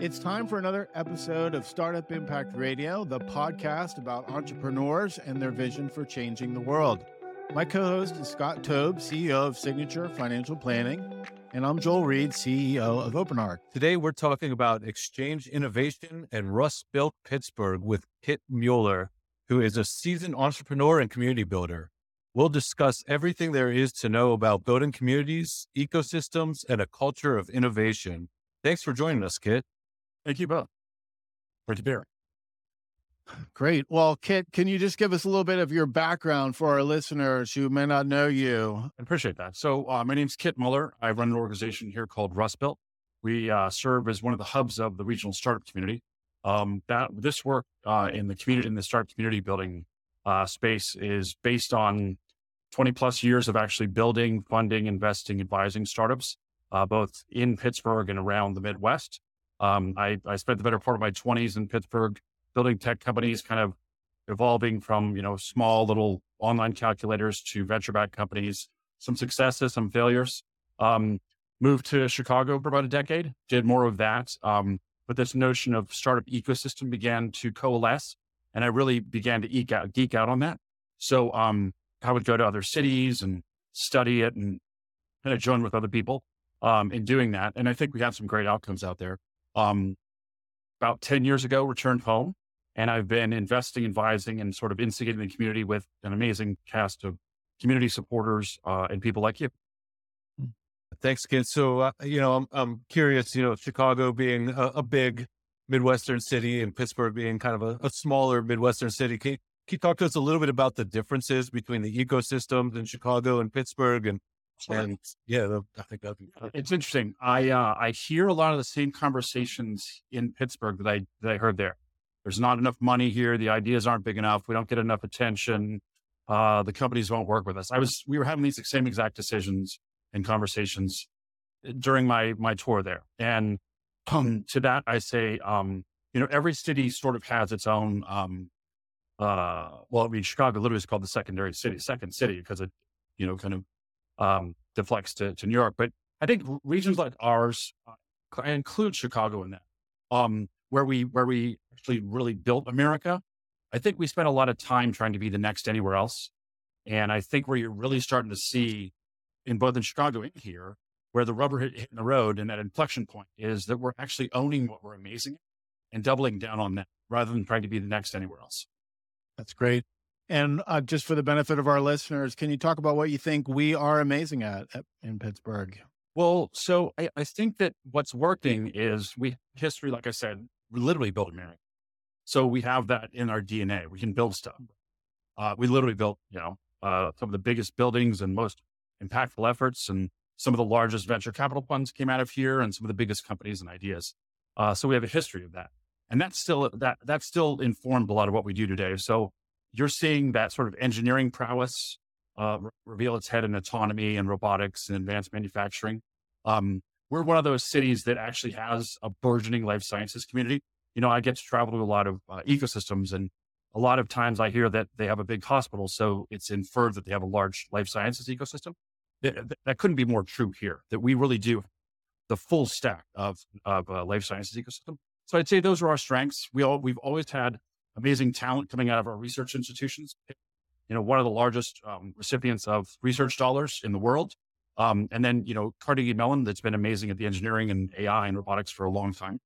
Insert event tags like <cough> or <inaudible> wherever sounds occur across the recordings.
It's time for another episode of Startup Impact Radio, the podcast about entrepreneurs and their vision for changing the world. My co host is Scott Tobe, CEO of Signature Financial Planning, and I'm Joel Reed, CEO of OpenArc. Today, we're talking about exchange innovation and Rust Built Pittsburgh with Kit Mueller, who is a seasoned entrepreneur and community builder. We'll discuss everything there is to know about building communities, ecosystems, and a culture of innovation. Thanks for joining us, Kit. Thank you both. Great to be here. Great. Well, Kit, can you just give us a little bit of your background for our listeners who may not know you? I appreciate that. So, uh, my name's Kit Mueller. I run an organization here called RustBuilt. We uh, serve as one of the hubs of the regional startup community. Um, that this work uh, in the community, in the startup community building uh, space, is based on 20 plus years of actually building, funding, investing, advising startups, uh, both in Pittsburgh and around the Midwest. Um, I, I spent the better part of my 20s in Pittsburgh building tech companies, kind of evolving from, you know, small little online calculators to venture backed companies, some successes, some failures. Um, moved to Chicago for about a decade, did more of that. Um, but this notion of startup ecosystem began to coalesce and I really began to geek out, geek out on that. So, um, I would go to other cities and study it and kind of join with other people, um, in doing that. And I think we have some great outcomes out there. Um, about 10 years ago, returned home and I've been investing, advising, and sort of instigating the community with an amazing cast of community supporters uh, and people like you. Thanks, Kit. So, uh, you know, I'm, I'm curious, you know, Chicago being a, a big Midwestern city and Pittsburgh being kind of a, a smaller Midwestern city. Can, can you talk to us a little bit about the differences between the ecosystems in Chicago and Pittsburgh and and yeah, I think that'd be. It's interesting. I uh, I hear a lot of the same conversations in Pittsburgh that I that I heard there. There's not enough money here. The ideas aren't big enough. We don't get enough attention. Uh, the companies won't work with us. I was we were having these same exact decisions and conversations uh, during my my tour there. And um, to that, I say, um, you know, every city sort of has its own. Um, uh, well, I mean, Chicago literally is called the secondary city, second city, because it, you know, kind of um, deflects to, to New York. But I think regions like ours, uh, include Chicago in that, um, where we where we actually really built America. I think we spent a lot of time trying to be the next anywhere else, and I think where you're really starting to see in both in Chicago and here, where the rubber hit, hitting the road and that inflection point is that we're actually owning what we're amazing and doubling down on that rather than trying to be the next anywhere else. That's great. And uh, just for the benefit of our listeners, can you talk about what you think we are amazing at, at in Pittsburgh? Well, so I, I, think that what's working is we history, like I said, literally built America. So we have that in our DNA. We can build stuff. Uh, we literally built, you know, uh, some of the biggest buildings and most impactful efforts, and some of the largest venture capital funds came out of here, and some of the biggest companies and ideas. Uh, so we have a history of that, and that's still that that still informed a lot of what we do today. So you're seeing that sort of engineering prowess uh, re- reveal its head in autonomy and robotics and advanced manufacturing. Um, we're one of those cities that actually has a burgeoning life sciences community. You know, I get to travel to a lot of uh, ecosystems, and a lot of times I hear that they have a big hospital, so it's inferred that they have a large life sciences ecosystem. That, that couldn't be more true here. That we really do the full stack of of uh, life sciences ecosystem. So I'd say those are our strengths. We all we've always had amazing talent coming out of our research institutions. You know, one of the largest um, recipients of research dollars in the world. Um, and then, you know, Carnegie Mellon, that's been amazing at the engineering and AI and robotics for a long time.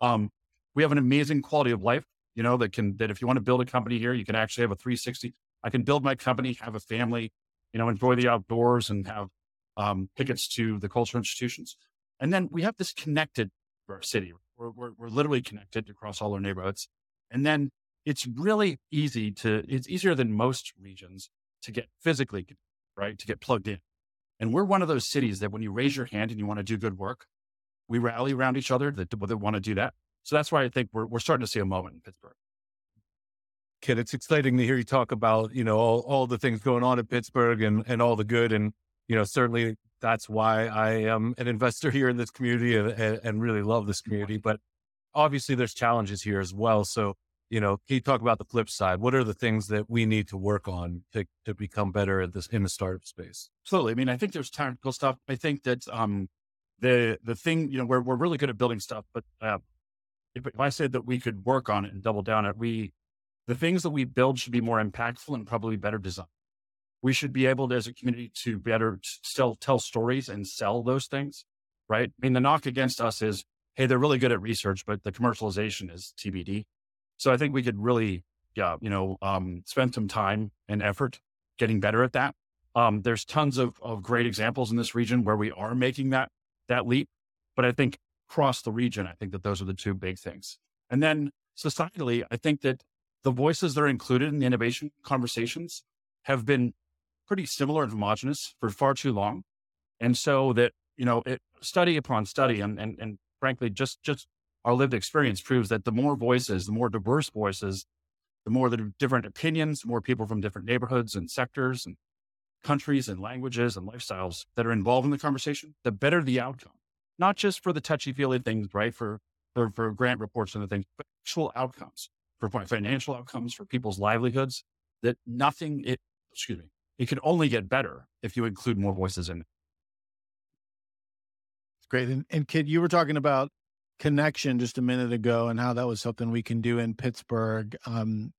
Um, we have an amazing quality of life, you know, that can, that if you want to build a company here, you can actually have a 360. I can build my company, have a family, you know, enjoy the outdoors and have um, tickets to the cultural institutions. And then we have this connected our city. We're, we're, we're literally connected across all our neighborhoods. And then it's really easy to, it's easier than most regions to get physically, right? To get plugged in. And we're one of those cities that when you raise your hand and you want to do good work, we rally around each other that, that want to do that. So that's why I think we're, we're starting to see a moment in Pittsburgh. Kit, it's exciting to hear you talk about, you know, all, all the things going on in Pittsburgh and, and all the good. And, you know, certainly that's why I am an investor here in this community and, and really love this community. But obviously there's challenges here as well. So you know, can you talk about the flip side? What are the things that we need to work on to, to become better at this in the startup space? Absolutely. I mean, I think there's technical stuff. I think that um, the the thing, you know, we're we're really good at building stuff, but uh, if, if I said that we could work on it and double down it, we, the things that we build should be more impactful and probably better designed. We should be able to, as a community, to better still tell stories and sell those things, right? I mean, the knock against us is, hey, they're really good at research, but the commercialization is TBD. So I think we could really, yeah, you know, um, spend some time and effort getting better at that. Um, there's tons of, of great examples in this region where we are making that that leap, but I think across the region, I think that those are the two big things. And then societally, I think that the voices that are included in the innovation conversations have been pretty similar and homogenous for far too long. And so that, you know, it, study upon study and, and, and frankly, just, just our lived experience proves that the more voices, the more diverse voices, the more the different opinions, more people from different neighborhoods and sectors and countries and languages and lifestyles that are involved in the conversation, the better the outcome not just for the touchy feely things, right? For, for, for grant reports and the things, but actual outcomes for financial outcomes for people's livelihoods that nothing, it, excuse me, it can only get better if you include more voices in it. Great. And, and Kit, you were talking about connection just a minute ago and how that was something we can do in Pittsburgh, um,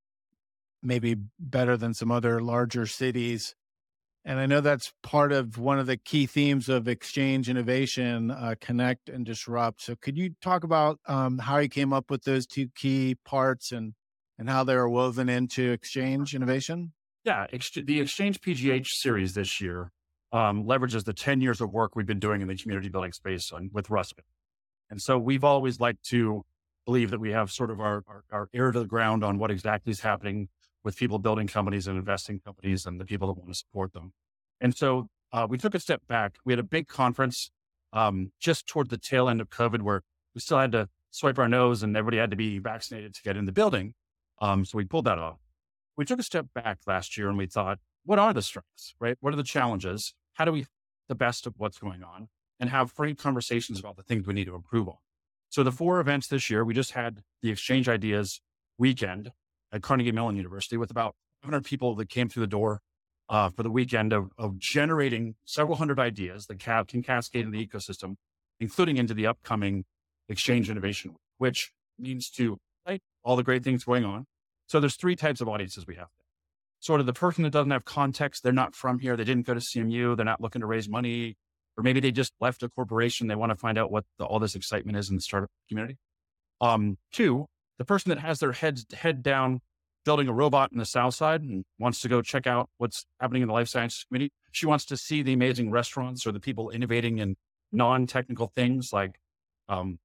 maybe better than some other larger cities. And I know that's part of one of the key themes of exchange innovation, uh, connect and disrupt. So could you talk about um, how you came up with those two key parts and and how they are woven into exchange innovation? Yeah, ex- the Exchange PGH series this year um, leverages the 10 years of work we've been doing in the community building space on, with Ruskin. And so we've always liked to believe that we have sort of our, our, our ear to the ground on what exactly is happening with people building companies and investing companies and the people that want to support them. And so uh, we took a step back. We had a big conference um, just toward the tail end of COVID where we still had to swipe our nose and everybody had to be vaccinated to get in the building. Um, so we pulled that off. We took a step back last year and we thought, what are the strengths, right? What are the challenges? How do we the best of what's going on and have frank conversations about the things we need to improve on? So the four events this year, we just had the Exchange Ideas weekend at Carnegie Mellon University with about 100 people that came through the door uh, for the weekend of, of generating several hundred ideas that ca- can cascade in the ecosystem, including into the upcoming Exchange Innovation, which means to highlight all the great things going on. So there's three types of audiences we have. Sort of the person that doesn't have context, they're not from here, they didn't go to CMU, they're not looking to raise money, or maybe they just left a corporation, they want to find out what the, all this excitement is in the startup community. Um, two, the person that has their heads head down building a robot in the South Side and wants to go check out what's happening in the life sciences community. She wants to see the amazing restaurants or the people innovating in non-technical things like um,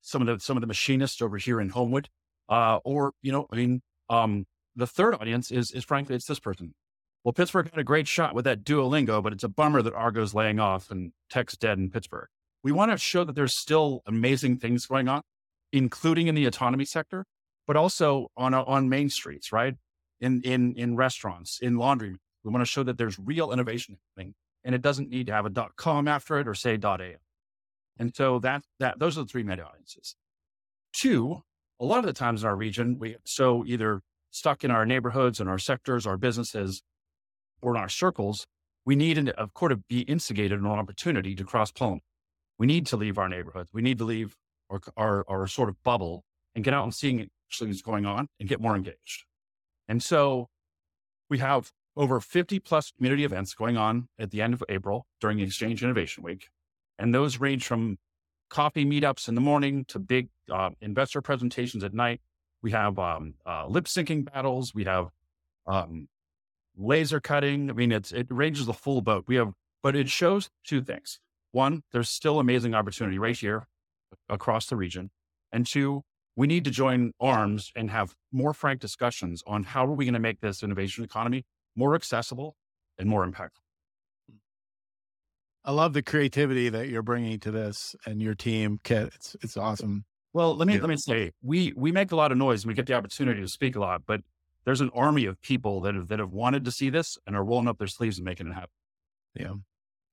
some of the some of the machinists over here in Homewood. Uh, or you know, I mean, um, the third audience is is frankly it's this person. Well, Pittsburgh had a great shot with that Duolingo, but it's a bummer that Argo's laying off and tech's dead in Pittsburgh. We want to show that there's still amazing things going on including in the autonomy sector, but also on, uh, on main streets, right? In, in, in restaurants, in laundry. We want to show that there's real innovation happening and it doesn't need to have a dot com after it or say dot a. And so that, that, those are the three meta audiences. Two, a lot of the times in our region, we so either stuck in our neighborhoods and our sectors, our businesses, or in our circles, we need, an, of course, to be instigated an opportunity to cross pollinate. We need to leave our neighborhoods. We need to leave our, our, our sort of bubble and get out and seeing actually what's going on and get more engaged. And so we have over 50 plus community events going on at the end of April during Exchange Innovation Week. And those range from coffee meetups in the morning to big uh, investor presentations at night. We have um, uh, lip syncing battles. We have um, laser cutting. I mean, it's, it ranges the full boat. We have, but it shows two things. One, there's still amazing opportunity right here across the region. And two, we need to join arms and have more frank discussions on how are we going to make this innovation economy more accessible and more impactful. I love the creativity that you're bringing to this and your team, Kit. It's it's awesome. Well, let me yeah. let me say we we make a lot of noise and we get the opportunity to speak a lot, but there's an army of people that have that have wanted to see this and are rolling up their sleeves and making it happen. Yeah.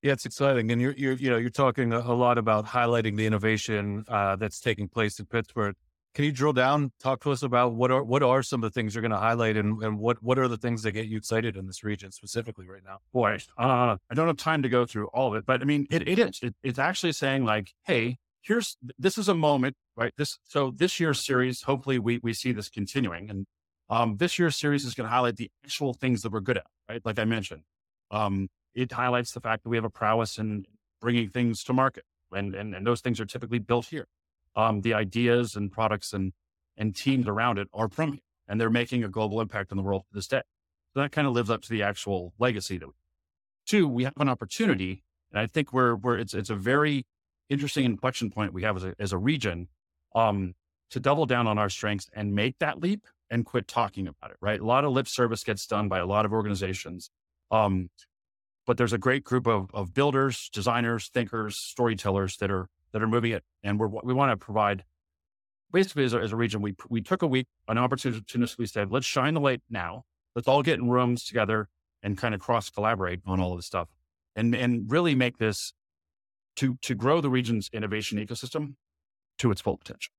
Yeah, it's exciting, and you're you're you know you're talking a, lot about highlighting the innovation uh, that's taking place in Pittsburgh. Can you drill down, talk to us about what are what are some of the things you're going to highlight, and, and what what are the things that get you excited in this region specifically right now? Boy, uh, I don't have time to go through all of it, but I mean, it, it is. It, it's actually saying like, hey, here's this is a moment, right? This so this year's series, hopefully we we see this continuing. And um, this year's series is going to highlight the actual things that we're good at, right? Like I mentioned. Um, it highlights the fact that we have a prowess in bringing things to market. And and, and those things are typically built here. Um, the ideas and products and and teams around it are from here, and they're making a global impact on the world to this day. So that kind of lives up to the actual legacy that we Two, we have an opportunity, and I think we're, we're it's, it's a very interesting inflection point we have as a, as a region um, to double down on our strengths and make that leap and quit talking about it, right? A lot of lip service gets done by a lot of organizations. Um, but there's a great group of, of builders, designers, thinkers, storytellers that are, that are moving it. And we're, we want to provide basically as a, as a region, we, we took a week, an opportunistically said, let's shine the light now. Let's all get in rooms together and kind of cross collaborate on all of this stuff and, and really make this to, to grow the region's innovation ecosystem to its full potential.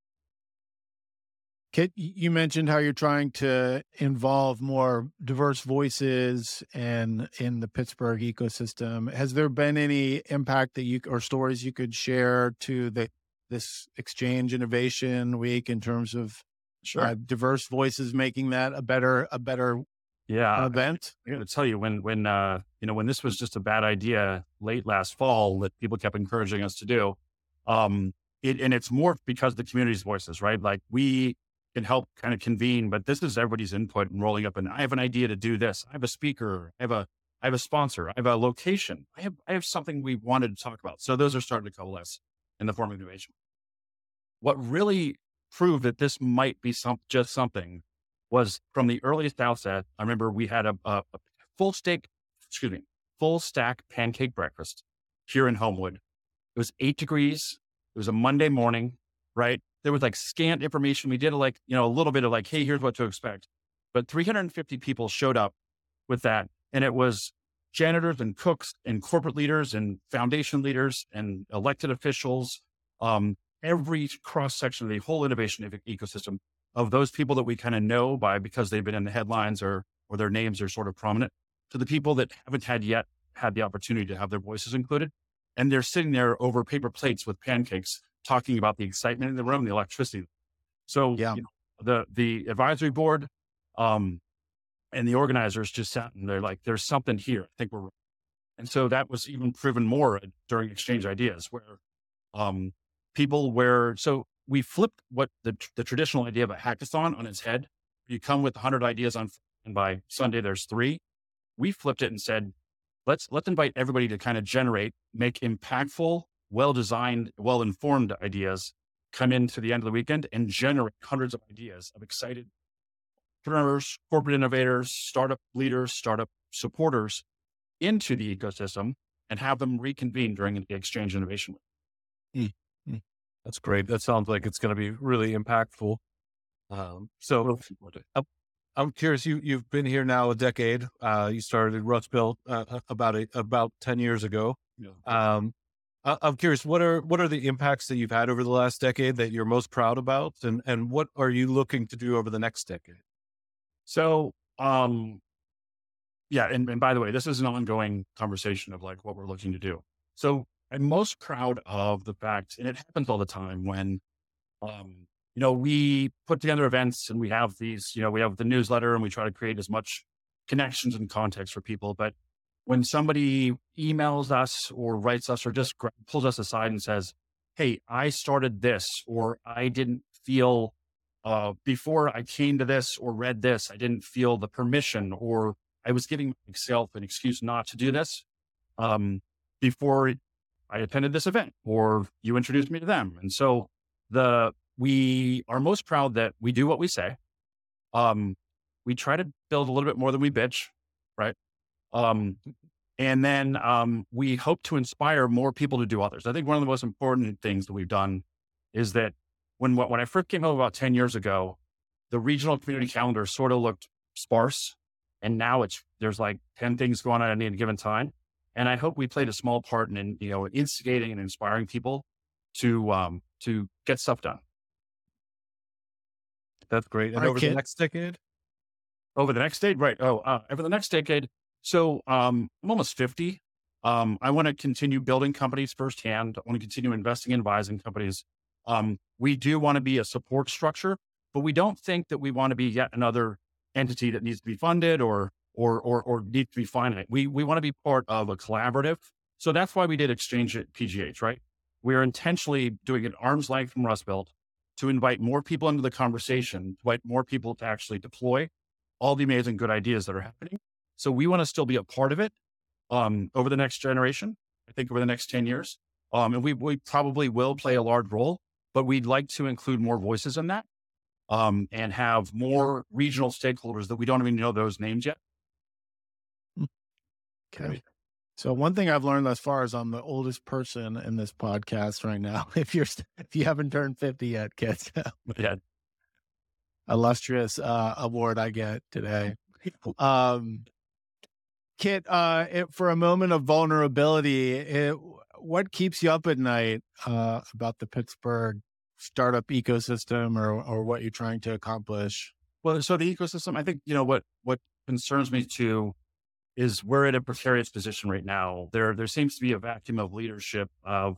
Kit, you mentioned how you're trying to involve more diverse voices and in the Pittsburgh ecosystem. Has there been any impact that you or stories you could share to the this exchange innovation week in terms of sure. uh, diverse voices making that a better a better yeah event i gotta tell you when when uh you know when this was just a bad idea late last fall that people kept encouraging us to do um it and it's more because the community's voices right like we can help kind of convene but this is everybody's input and rolling up and i have an idea to do this i have a speaker i have a i have a sponsor i have a location i have i have something we wanted to talk about so those are starting to coalesce in the form of innovation what really proved that this might be some just something was from the earliest outset. I remember we had a, a, a full steak, excuse me, full stack pancake breakfast here in Homewood. It was eight degrees. It was a Monday morning, right? There was like scant information. We did like, you know, a little bit of like, hey, here's what to expect. But 350 people showed up with that. And it was janitors and cooks and corporate leaders and foundation leaders and elected officials, um, every cross section of the whole innovation ecosystem of those people that we kind of know by because they've been in the headlines or or their names are sort of prominent to the people that haven't had yet had the opportunity to have their voices included. And they're sitting there over paper plates with pancakes talking about the excitement in the room, the electricity. So yeah. You know, the the advisory board um, and the organizers just sat and they're like, there's something here. I think we're and so that was even proven more during exchange ideas where um, people where so we flipped what the, the traditional idea of a hackathon on its head. You come with 100 ideas on, and by Sunday there's three. We flipped it and said, let's let's invite everybody to kind of generate, make impactful, well designed, well informed ideas come into the end of the weekend and generate hundreds of ideas of excited entrepreneurs, corporate innovators, startup leaders, startup supporters into the ecosystem and have them reconvene during the exchange innovation week. That's great. That sounds like it's going to be really impactful. Um, so I'm, curious. You you've been here now a decade. Uh, you started RustBuilt uh, about a, about ten years ago. Yeah. Um, I'm curious. What are what are the impacts that you've had over the last decade that you're most proud about, and and what are you looking to do over the next decade? So, um, yeah, and, and by the way, this is an ongoing conversation of like what we're looking to do. So I'm most proud of the fact, and it happens all the time when, um, you know, we put together events and we have these, you know, we have the newsletter and we try to create as much connections and context for people. But when somebody emails us or writes us or just pulls us aside and says, Hey, I started this, or I didn't feel, uh, before I came to this or read this, I didn't feel the permission, or I was giving myself an excuse not to do this. Um, before I attended this event or you introduced me to them. And so the, we are most proud that we do what we say. Um, we try to build a little bit more than we bitch, right? Um, and then um, we hope to inspire more people to do others. I think one of the most important things that we've done is that when when I first came home about ten years ago, the regional community calendar sort of looked sparse, and now it's there's like ten things going on at any given time. And I hope we played a small part in, you know, instigating and inspiring people to, um, to get stuff done. That's great. And over the next decade? Over the next decade, right. Oh, uh, over the next decade. So, um, I'm almost 50. Um, I want to continue building companies firsthand. I want to continue investing in advising companies. Um, we do want to be a support structure, but we don't think that we want to be yet another entity that needs to be funded or or or, or needs to be finite. We we want to be part of a collaborative. So that's why we did exchange at PGH, right? We are intentionally doing an arm's length from RustBuilt to invite more people into the conversation, to invite more people to actually deploy all the amazing good ideas that are happening. So we want to still be a part of it um, over the next generation. I think over the next 10 years. Um, and we, we probably will play a large role, but we'd like to include more voices in that um, and have more regional stakeholders that we don't even know those names yet. Okay. So one thing I've learned thus far is I'm the oldest person in this podcast right now. <laughs> If you're if you haven't turned 50 yet, kids. <laughs> yeah. Illustrious uh, award I get today. <laughs> Um, Kit, uh, it, for a moment of vulnerability, it, what keeps you up at night uh, about the Pittsburgh startup ecosystem or or what you're trying to accomplish? Well, so the ecosystem, I think you know what what concerns me too is we're at a precarious position right now. There there seems to be a vacuum of leadership of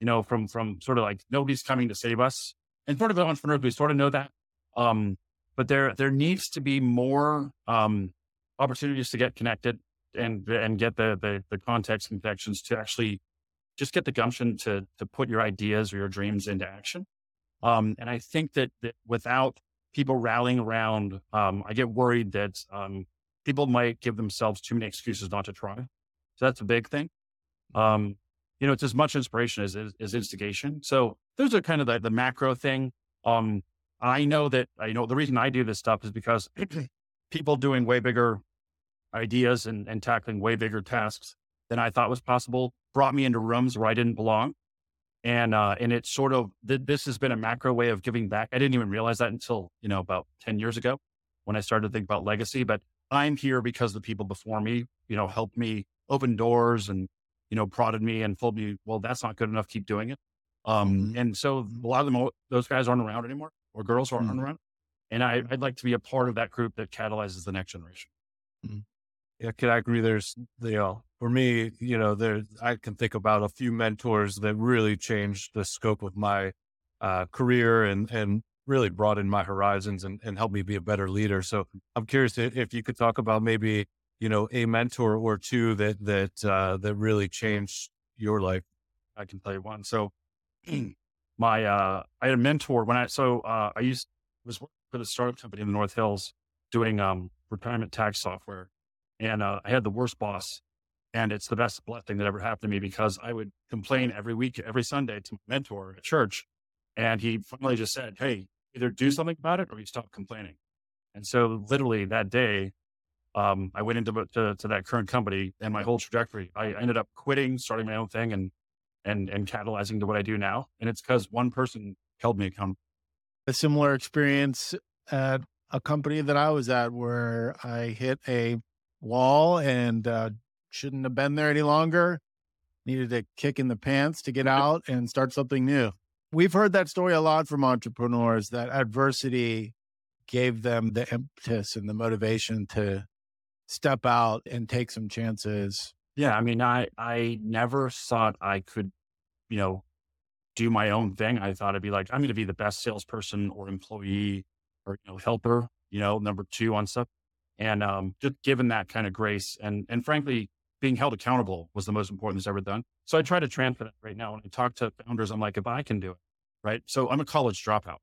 you know from from sort of like nobody's coming to save us, and sort of entrepreneurs we sort of know that, um, but there there needs to be more um, opportunities to get connected and and get the the, the context connections to actually just get the gumption to to put your ideas or your dreams into action. Um, and I think that, that without people rallying around, um, I get worried that um, people might give themselves too many excuses not to try. So that's a big thing. Um, you know, it's as much inspiration as, as, instigation. So those are kind of the, the macro thing. Um, I know that I know the reason I do this stuff is because <clears throat> people doing way bigger ideas and, and tackling way bigger tasks than I thought was possible brought me into rooms where I didn't belong. And, uh, and it sort of, th- this has been a macro way of giving back. I didn't even realize that until, you know, about 10 years ago when I started to think about legacy, but I'm here because the people before me, you know, helped me open doors and, you know, prodded me and told me, well, that's not good enough. Keep doing it. Um, mm-hmm. and so a lot of them, those guys aren't around anymore or girls aren't mm-hmm. around. And I, would like to be a part of that group that catalyzes the next generation. Mm-hmm. Yeah, can I agree? There's, you know, for me, you know, there I can think about a few mentors that really changed the scope of my uh, career and and really broadened my horizons and, and helped me be a better leader. So I'm curious if you could talk about maybe you know a mentor or two that that uh, that really changed your life. I can tell you one. So <clears throat> my uh, I had a mentor when I so uh, I used was working for the startup company in the North Hills doing um, retirement tax software and uh, I had the worst boss. And it's the best blessing that ever happened to me because I would complain every week, every Sunday to my mentor at church. And he finally just said, Hey, either do something about it or you stop complaining. And so literally that day, um, I went into to, to, that current company and my whole trajectory, I ended up quitting, starting my own thing and, and, and catalyzing to what I do now. And it's because one person held me accountable. A similar experience at a company that I was at where I hit a wall and uh, shouldn't have been there any longer. Needed a kick in the pants to get <laughs> out and start something new. We've heard that story a lot from entrepreneurs that adversity gave them the impetus and the motivation to step out and take some chances. Yeah, I mean, I I never thought I could, you know, do my own thing. I thought I'd be like, I'm going to be the best salesperson or employee or you know helper, you know, number two on stuff. And um, just given that kind of grace and and frankly, being held accountable was the most important that's ever done. So I try to transfer that right now. When I talk to founders, I'm like, if I can do it, right? So I'm a college dropout.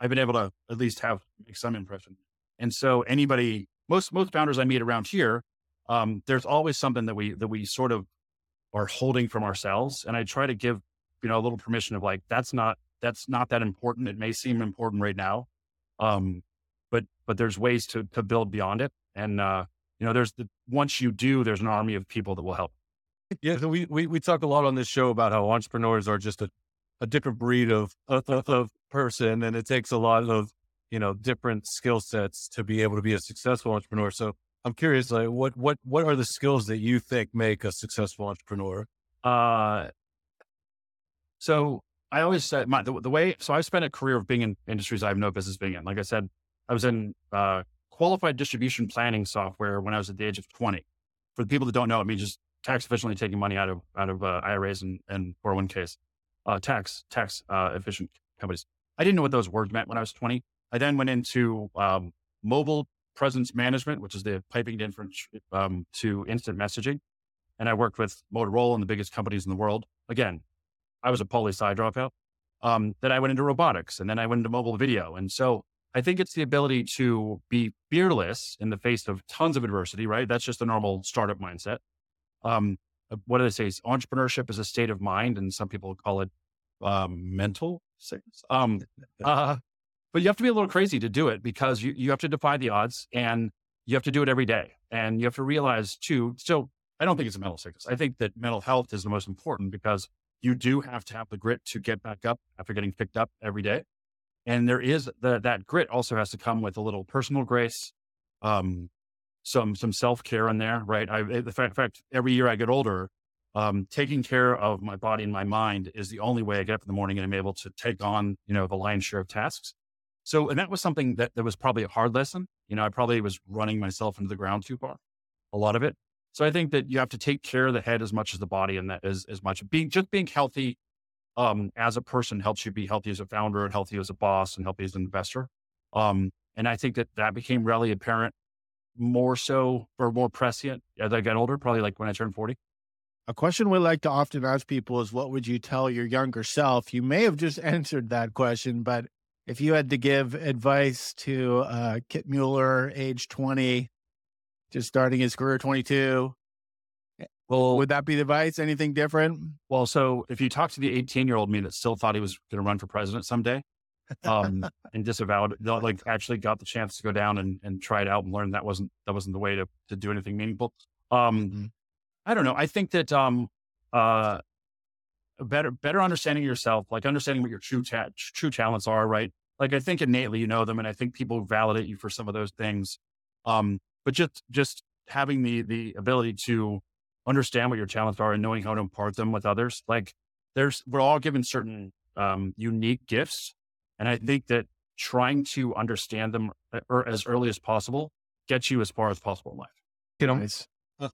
I've been able to at least have make some impression. And so anybody, most most founders I meet around here, um, there's always something that we that we sort of are holding from ourselves. And I try to give, you know, a little permission of like, that's not that's not that important. It may seem important right now. Um, but there's ways to to build beyond it. And uh, you know, there's the once you do, there's an army of people that will help. Yeah, so we we we talk a lot on this show about how entrepreneurs are just a a different breed of of, of person, and it takes a lot of you know different skill sets to be able to be a successful entrepreneur. So I'm curious, like what what what are the skills that you think make a successful entrepreneur? Uh, so I always said my the, the way. So I've spent a career of being in industries I have no business being in. Like I said, I was in uh, qualified distribution planning software when I was at the age of 20. For the people that don't know, it means just tax efficiently taking money out of out of uh, IRAs and, and 401ks, uh, tax tax uh, efficient companies. I didn't know what those words meant when I was 20. I then went into um, mobile presence management, which is the piping difference um, to instant messaging. And I worked with Motorola and the biggest companies in the world. Again, I was a poli sci dropout. Um, then I went into robotics and then I went into mobile video. And so I think it's the ability to be fearless in the face of tons of adversity, right? That's just a normal startup mindset. Um, uh, what do they say? Entrepreneurship is a state of mind, and some people call it um, mental sickness. Um, <laughs> uh, but you have to be a little crazy to do it because you, you have to defy the odds and you have to do it every day. And you have to realize too, so I don't think it's a mental sickness. I think that mental health is the most important because you do have to have the grit to get back up after getting picked up every day. And there is the, that grit also has to come with a little personal grace, um, some some self care in there, right? I, in fact, fact, every year I get older, um, taking care of my body and my mind is the only way I get up in the morning and I'm able to take on, you know, the lion's share of tasks. So, and that was something that, that was probably a hard lesson. You know, I probably was running myself into the ground too far, a lot of it. So I think that you have to take care of the head as much as the body and that is as much being, just being healthy um, as a person helps you be healthy as a founder and healthy as a boss and healthy as an investor. Um, and I think that that became really apparent more so or more prescient as I got older, probably like when I turned 40. A question we like to often ask people is what would you tell your younger self? You may have just <laughs> answered that question, but if you had to give advice to uh, Kit Mueller, age 20, just starting his career 22, eh, well, would that be the advice? Anything different? Well, so if you talk to the 18 year old me that still thought he was going to run for president someday, um, <laughs> and disavowed, like actually got the chance to go down and, and try it out and learn that wasn't that wasn't the way to to do anything meaningful. Um, mm-hmm. I don't know. I think that um, uh, better better understanding yourself, like understanding what your true ta- true talents are, right? Like I think innately you know them, and I think people validate you for some of those things. Um, but just just having the the ability to understand what your talents are and knowing how to impart them with others, like there's we're all given certain um, unique gifts and I think that trying to understand them uh, er, as early as possible gets you as far as possible in life. You know, nice.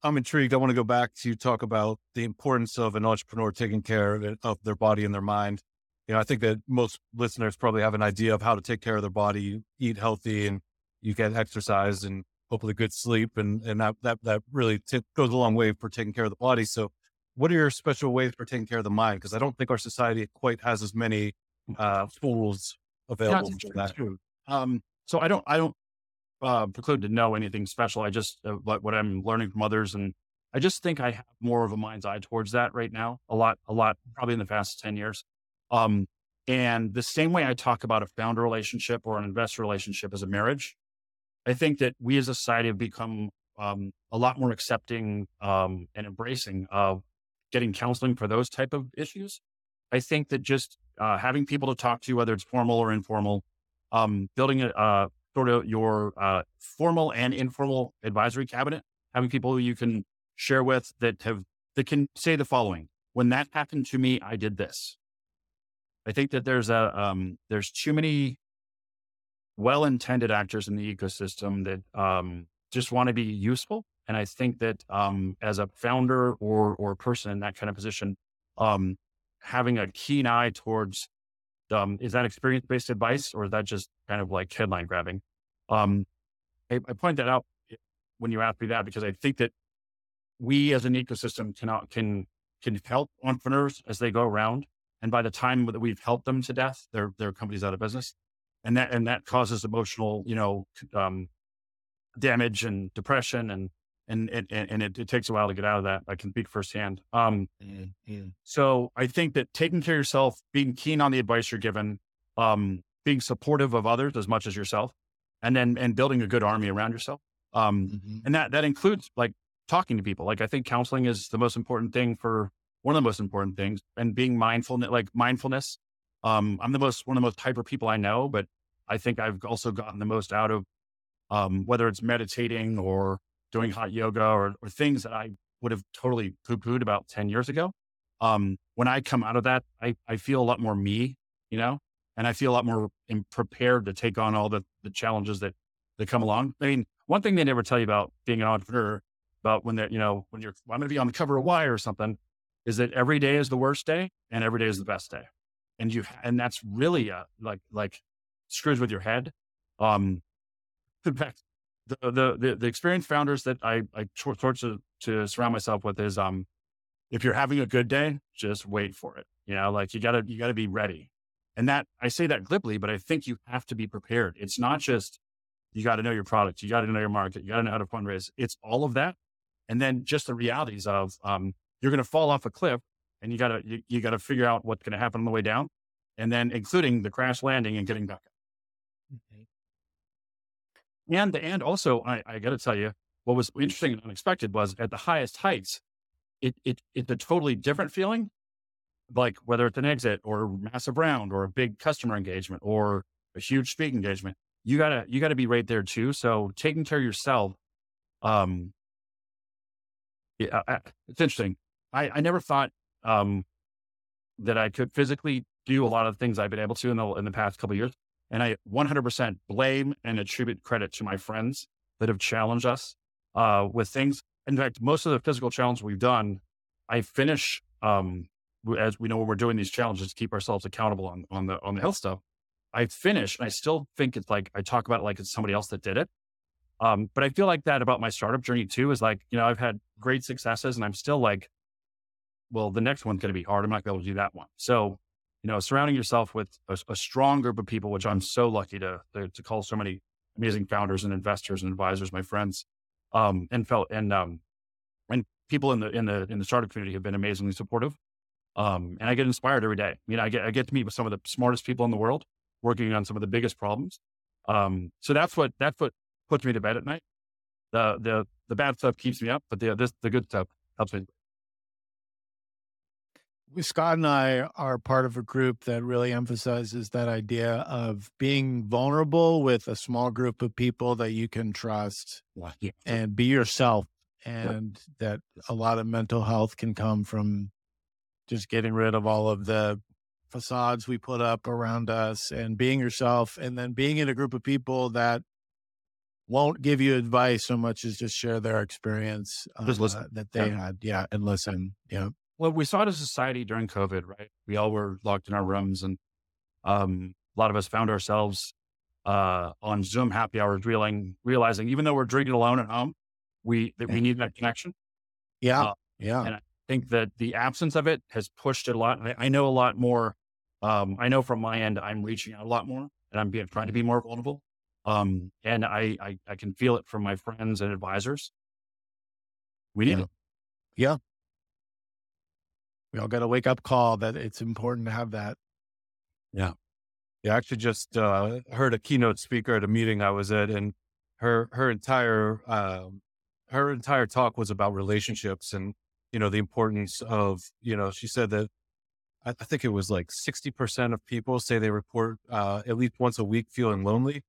I'm intrigued. I want to go back to talk about the importance of an entrepreneur taking care of, of their body and their mind. You know, I think that most listeners probably have an idea of how to take care of their body. Eat healthy and you get exercise and hopefully good sleep. And, and that, that, that really t- goes a long way for taking care of the body. So what are your special ways for taking care of the mind? Because I don't think our society quite has as many uh, tools available for that. True. Um, so I don't, I don't uh, preclude to know anything special. I just uh, what, what I'm learning from others, and I just think I have more of a mind's eye towards that right now. A lot, a lot, probably in the past ten years. Um, and the same way I talk about a founder relationship or an investor relationship as a marriage, I think that we as a society have become um, a lot more accepting um, and embracing of getting counseling for those type of issues. I think that just uh, having people to talk to, whether it's formal or informal, um, building a uh, sort of your uh, formal and informal advisory cabinet, having people you can share with that have that can say the following: "When that happened to me, I did this." I think that there's a um, there's too many well-intended actors in the ecosystem that um, just want to be useful, and I think that um, as a founder or or person in that kind of position, um, having a keen eye towards um, is that experience based advice or is that just kind of like headline grabbing? Um, I, I, point that out when you ask me that because I think that we as an ecosystem cannot can can help entrepreneurs as they go around, and by the time that we've helped them to death, their their company's out of business, and that and that causes emotional you know um, damage and depression and and and, and it, it, takes a while to get out of that. I can speak firsthand. Um, mm-hmm. So I think that taking care of yourself, being keen on the advice you're given, um, being supportive of others as much as yourself, and then and building a good army around yourself. Um, mm-hmm. And that that includes like talking to people. Like I think counseling is the most important thing for one of the most important things, and being mindful, like mindfulness. Um, I'm the most one of the most hyper people I know, but I think I've also gotten the most out of um, whether it's meditating or doing hot yoga or, or things that I would have totally poo pooed about 10 years ago. Um, when I come out of that, I, I feel a lot more me, you know, and I feel a lot more prepared to take on all the, the challenges that, that come along. I mean, one thing they never tell you about being an entrepreneur about when they're, you know, when you're, I'm going to be on the cover of Y or something, is that every day is the worst day and every day is the best day. And you, and that's really uh, like, like screws with your head. Um, <laughs> in fact, the, the, the, the experienced founders that I, I sort to, to surround myself with is, um, if you're having a good day, just wait for it. You know, like you gotta, you gotta be ready. And that I say that glibly, but I think you have to be prepared. It's not just, you got to know your product, you got to know your market, you got to know how to fundraise. It's all of that. And then just the realities of, um, you're going to fall off a cliff and you got to, you, you got to figure out what's going to happen on the way down. And then including the crash landing and getting back up. Mm-hmm. And, and also I, I got to tell you, what was interesting and unexpected was at the highest heights, it, it, it's a totally different feeling. Like whether it's an exit or a massive round or a big customer engagement or a huge speaking engagement, you gotta, you gotta be right there too. So taking care of yourself, um, yeah, I, it's interesting. I, I never thought, um, that I could physically do a lot of things I've been able to in the, in the past couple years. And I 100% blame and attribute credit to my friends that have challenged us, uh, with things in fact, most of the physical challenges we've done, I finish um, as we know when we're doing these challenges to keep ourselves accountable on on the on the health stuff. I finish and I still think it's like I talk about it like it's somebody else that did it. Um, but I feel like that about my startup journey too is like, you know, I've had great successes and I'm still like, well, the next one's going to be hard. I'm not going to be able to do that one. So, you know, surrounding yourself with a, a strong group of people, which I'm so lucky to, to, to call so many amazing founders and investors and advisors, my friends, um, and felt and um, and people in the in the in the startup community have been amazingly supportive. Um, and I get inspired every day. I mean, I get I get to meet with some of the smartest people in the world, working on some of the biggest problems. Um, so that's what that's what puts me to bed at night. The the the bad stuff keeps me up, but the this the good stuff helps me. Scott and I are part of a group that really emphasizes that idea of being vulnerable with a small group of people that you can trust yeah. and be yourself. And that a lot of mental health can come from just getting rid of all of the facades we put up around us and being yourself and then being in a group of people that won't give you advice so much as just share their experience uh, that they yeah. had. Yeah. And listen. Yeah well, we saw it as a society during COVID, right? We all were locked in our rooms and um, a lot of us found ourselves uh, on Zoom happy hours, realizing, realizing even though we're drinking alone at home, we, that we need that connection. Yeah. Uh, yeah. And I think that the absence of it has pushed it a lot. I, I know a lot more. Um, I know from my end, I'm reaching out a lot more and I'm being, trying to be more vulnerable. Um, and I, I, I can feel it from my friends and advisors. We need yeah. it. Yeah we all got a wake up call that it's important to have that. Yeah. Yeah. I actually just uh, heard a keynote speaker at a meeting I was at, and her her entire uh, her entire talk was about relationships and you know the importance of you know she said that I, I think it was like sixty percent of people say they report uh, at least once a week feeling lonely,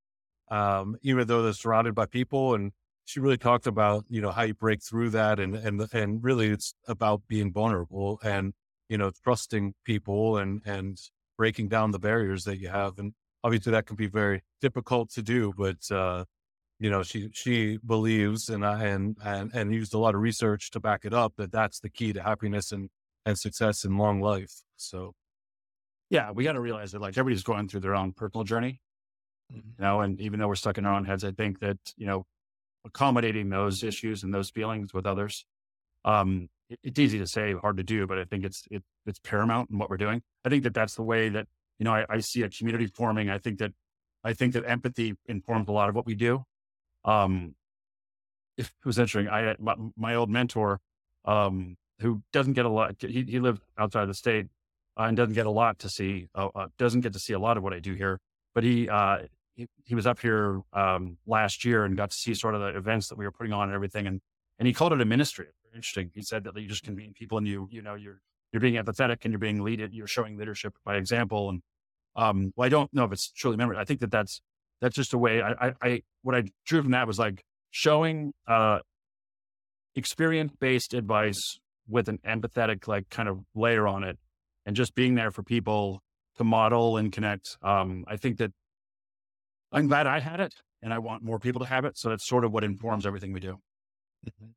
um, even though they're surrounded by people and she really talked about you know how you break through that and and and really it's about being vulnerable and you know trusting people and and breaking down the barriers that you have and obviously that can be very difficult to do but uh you know she she believes and I and and and used a lot of research to back it up that that's the key to happiness and and success in long life so yeah we got to realize that like everybody's going through their own personal journey mm-hmm. you know and even though we're stuck in our own heads i think that you know accommodating those issues and those feelings with others. Um, it, it's easy to say, hard to do, but I think it's it, it's paramount in what we're doing. I think that that's the way that you know I, I, see a community forming. I think that I think that empathy informs a lot of what we do. Um, it was interesting. I my, my old mentor, um, who doesn't get a lot. He, he lived outside the state uh, and doesn't get a lot to see. Uh, uh, doesn't get to see a lot of what I do here. But he uh, he, he was up here um, last year and got to see sort of the events that we were putting on and everything. And, and he called it a ministry. Interesting. He said that you just convene people and you, you know, you're, you're being empathetic and you're being leaded, you're showing leadership by example. And, um, well, I don't know if it's truly memory. I think that that's, that's just a way I, I, I what I drew from that was like showing, uh, experience based advice with an empathetic, like kind of layer on it and just being there for people to model and connect. Um, I think that I'm glad I had it and I want more people to have it. So that's sort of what informs everything we do. Mm-hmm.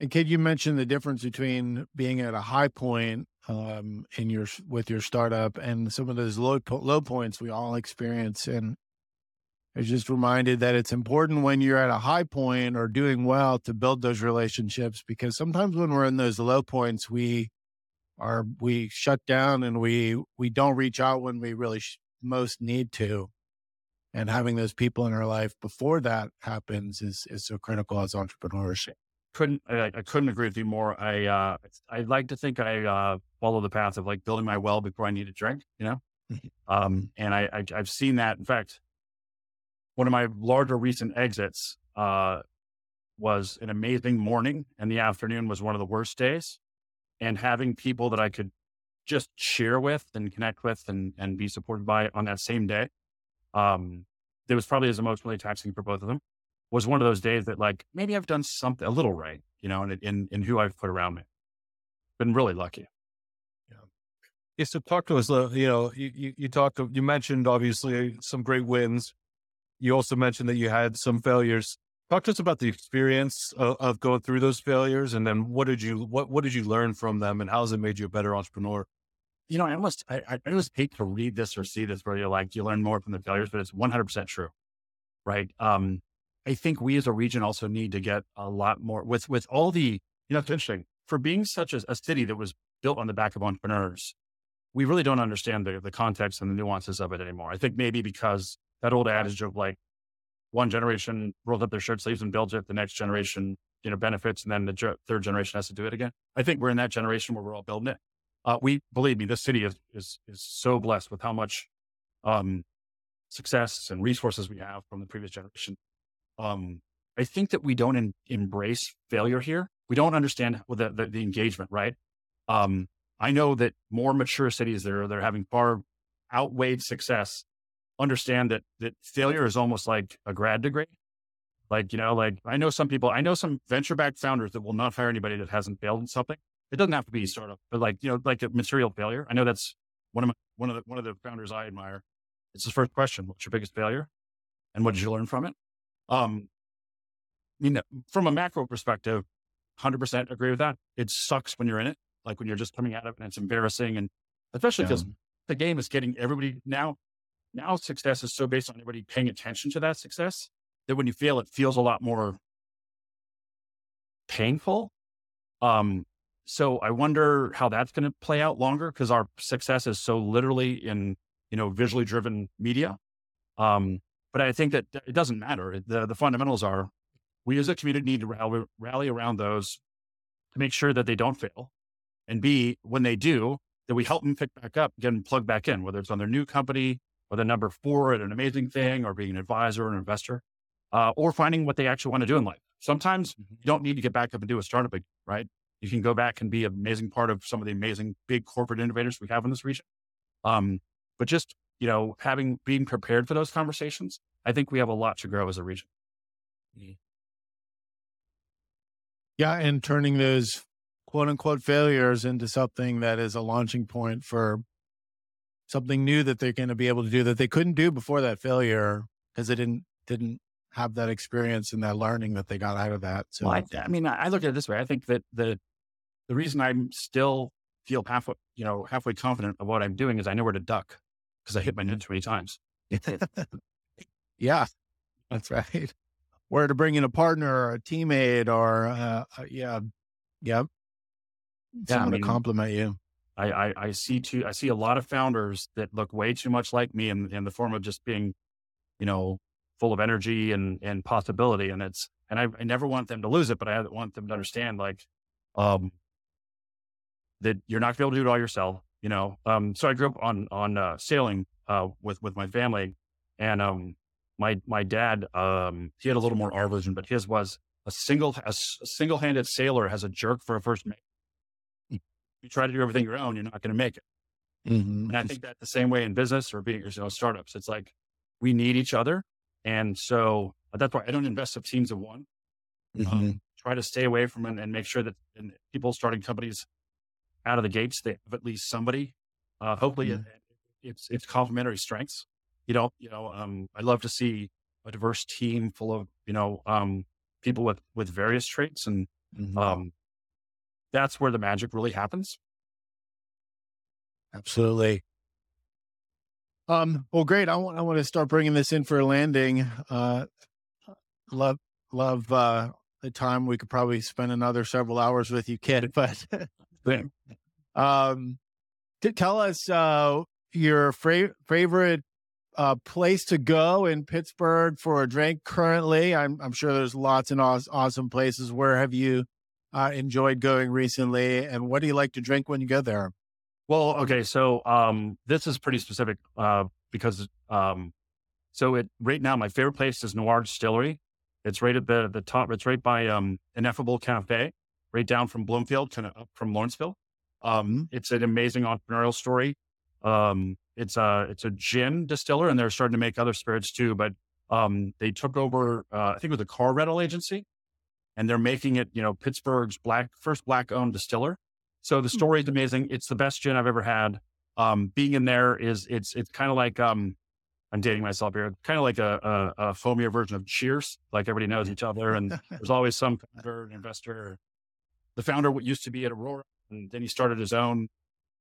And Kit, you mentioned the difference between being at a high point um, in your with your startup and some of those low low points we all experience. And I was just reminded that it's important when you're at a high point or doing well to build those relationships because sometimes when we're in those low points, we are we shut down and we we don't reach out when we really sh- most need to. And having those people in our life before that happens is is so critical as entrepreneurship. couldn't I, I, couldn't agree with you more. I uh, I like to think I uh, follow the path of like building my well before I need a drink, you know. Mm-hmm. um, and I, I have seen that. In fact, one of my larger recent exits uh, was an amazing morning, and the afternoon was one of the worst days. And having people that I could just share with and connect with and and be supported by on that same day, um, it was probably as emotionally taxing for both of them was one of those days that like maybe I've done something a little right, you know, in in, in who I've put around me. Been really lucky. Yeah. Yeah. So talk to us. Uh, you know, you you, you talked. You mentioned obviously some great wins. You also mentioned that you had some failures. Talk to us about the experience of, of going through those failures, and then what did you what what did you learn from them, and how has it made you a better entrepreneur? You know, I almost I, I almost hate to read this or see this where you're like you learn more from the failures, but it's 100 percent true, right? Um, I think we as a region also need to get a lot more with with all the you know it's interesting for being such a, a city that was built on the back of entrepreneurs. We really don't understand the the context and the nuances of it anymore. I think maybe because that old adage of like one generation rolls up their shirt sleeves and builds it, the next generation you know benefits, and then the third generation has to do it again. I think we're in that generation where we're all building it. Uh, we believe me, this city is is is so blessed with how much um, success and resources we have from the previous generation um, I think that we don't in, embrace failure here. We don't understand the, the, the engagement, right? Um, I know that more mature cities that are they're having far outweighed success understand that that failure is almost like a grad degree. Like, you know, like I know some people, I know some venture backed founders that will not hire anybody that hasn't failed in something. It doesn't have to be startup, but like, you know, like a material failure. I know that's one of my, one of the, one of the founders I admire. It's the first question. What's your biggest failure? And what did you learn from it? Um, you know, from a macro perspective, 100% agree with that. It sucks when you're in it, like when you're just coming out of it and it's embarrassing. And especially because yeah. the game is getting everybody now, now success is so based on everybody paying attention to that success that when you fail, it feels a lot more painful. Um, so I wonder how that's going to play out longer because our success is so literally in, you know, visually driven media. Um, but I think that it doesn't matter. The, the fundamentals are we as a community need to rally, rally around those to make sure that they don't fail. And B, when they do, that we help them pick back up, get them plugged back in, whether it's on their new company or the number four at an amazing thing or being an advisor or an investor, uh, or finding what they actually want to do in life. Sometimes mm-hmm. you don't need to get back up and do a startup, right? You can go back and be an amazing part of some of the amazing big corporate innovators we have in this region. Um, but just you know, having being prepared for those conversations, I think we have a lot to grow as a region. Mm-hmm. Yeah, and turning those quote unquote failures into something that is a launching point for something new that they're going to be able to do that they couldn't do before that failure because they didn't didn't have that experience and that learning that they got out of that. So, well, I, I, mean, I look at it this way. I think that the the reason I'm still feel halfway, you know, halfway confident of what I'm doing is I know where to duck because I hit my net too many times. <laughs> yeah, that's right. Where to bring in a partner or a teammate or, uh, uh yeah, yeah, someone yeah, I mean, to compliment you. I, I, I see too, I see a lot of founders that look way too much like me in, in the form of just being, you know, full of energy and, and possibility. And it's, and I, I never want them to lose it, but I want them to understand like, um, that you're not going to be able to do it all yourself you know. Um, so I grew up on on uh, sailing uh, with with my family, and um, my my dad um, he had a little more our vision, but his was a single a single handed sailor has a jerk for a first mate. You try to do everything your own, you're not going to make it. Mm-hmm. And I think that the same way in business or being you know startups, it's like we need each other, and so that's why I don't invest in teams of one. Um, mm-hmm. Um, try to stay away from it and make sure that people starting companies out of the gates, they have at least somebody. Uh, hopefully, mm-hmm. it, it's it's complementary strengths. You know, you know, um, I love to see a diverse team full of you know um, people with with various traits, and Mm-hmm. Um, that's where the magic really happens. Absolutely. Um, well, great. I want I want to start bringing this in for a landing. Uh, love love uh, the time. We could probably spend another several hours with you, Kit. <laughs> But um, to tell us uh, your fra- favorite uh, place to go in Pittsburgh for a drink currently. I'm I'm sure there's lots and aw- awesome places. Where have you uh, enjoyed going recently, and what do you like to drink when you go there? Well, okay, so um, this is pretty specific uh, because um, so it right now my favorite place is Noir Distillery. It's right at the the top. It's right by um, Ineffable Ca Phe, right down from Bloomfield, kind of up from Lawrenceville. Um, it's an amazing entrepreneurial story. Um, it's a it's a gin distiller, and they're starting to make other spirits too. But um, they took over, uh, I think, it was a car rental agency, and they're making it, you know, Pittsburgh's black first black owned distiller. So the hmm. story is amazing. It's the best gin I've ever had. Um, being in there is it's it's kind of like um, I'm dating myself here, kind of like a, a, a foamier version of Cheers. Like everybody knows each other, and there's always some investor. The founder what used to be at Aurora, and then he started his own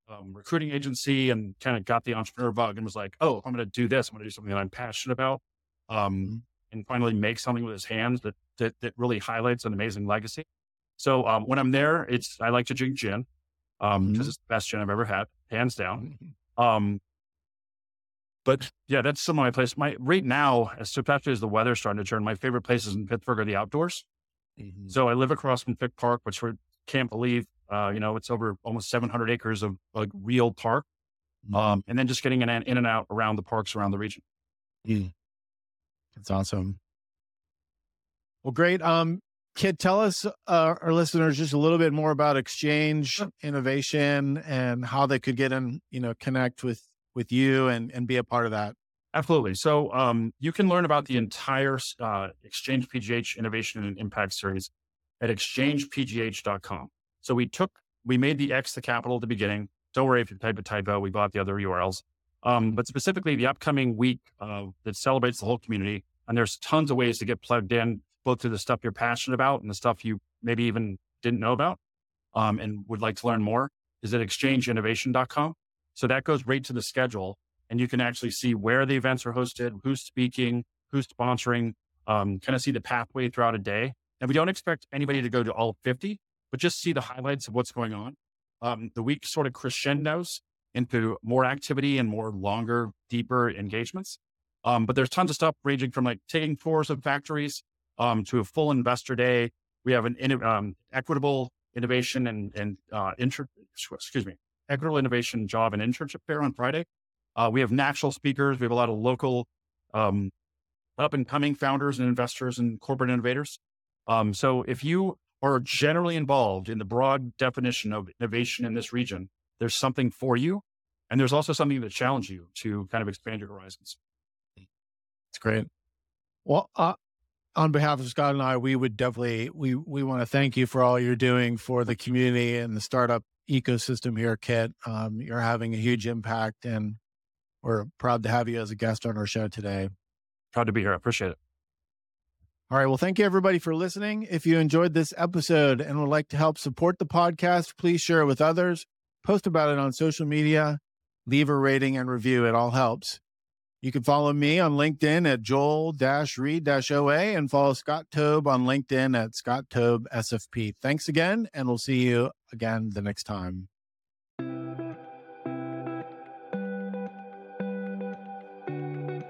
um, recruiting agency and kind of got the entrepreneur bug and was like, "Oh, I'm going to do this. I'm going to do something that I'm passionate about." Um, mm-hmm. and finally make something with his hands that, that that really highlights an amazing legacy. So um, when I'm there, it's I like to drink gin because um, mm-hmm. it's the best gin I've ever had, hands down. Mm-hmm. Um, but yeah, that's some of my places. My right now, as especially as the weather's starting to turn, my favorite places in Pittsburgh are the outdoors. Mm-hmm. So I live across from Frick Park, which we can't believe. Uh, you know, it's over almost 700 acres of like real park, mm-hmm. um, and then just getting in and, in and out around the parks around the region. Mm. That's awesome. Well, great. Um, Kit, tell us, uh, our listeners, just a little bit more about exchange innovation and how they could get in, you know, connect with with you and and be a part of that. Absolutely. So um, you can learn about the entire uh, XChange PGH Innovation and Impact Series at xchangepgh.com. So we took, we made the X the capital at the beginning. Don't worry if you type a typo, we bought the other URLs. Um, but specifically, the upcoming week uh, that celebrates the whole community, and there's tons of ways to get plugged in both to the stuff you're passionate about and the stuff you maybe even didn't know about um, and would like to learn more is at xchangeinnovation.com. So that goes right to the schedule and you can actually see where the events are hosted, who's speaking, who's sponsoring, um, kind of see the pathway throughout a day. And we don't expect anybody to go to all 50, but just see the highlights of what's going on. Um, the week sort of crescendos into more activity and more longer, deeper engagements. Um, but there's tons of stuff ranging from like taking tours of factories um, to a full investor day. We have an um, equitable innovation and, and uh, inter- excuse me, equitable innovation job and internship fair on Friday. Uh, we have national speakers. We have a lot of local um, up and coming founders and investors and corporate innovators. Um, so if you are generally involved in the broad definition of innovation in this region, there's something for you. And there's also something that challenges you to kind of expand your horizons. It's great. Well, uh, on behalf of Scott and I, we would definitely we we want to thank you for all you're doing for the community and the startup ecosystem here, Kit. Um, you're having a huge impact, and we're proud to have you as a guest on our show today. Proud to be here. I appreciate it. All right. Well, thank you everybody for listening. If you enjoyed this episode and would like to help support the podcast, please share it with others, post about it on social media, leave a rating and review. It all helps. You can follow me on LinkedIn at Joel Reed OA and follow Scott Tobe on LinkedIn at Scott Tobe SFP. Thanks again, and we'll see you again the next time.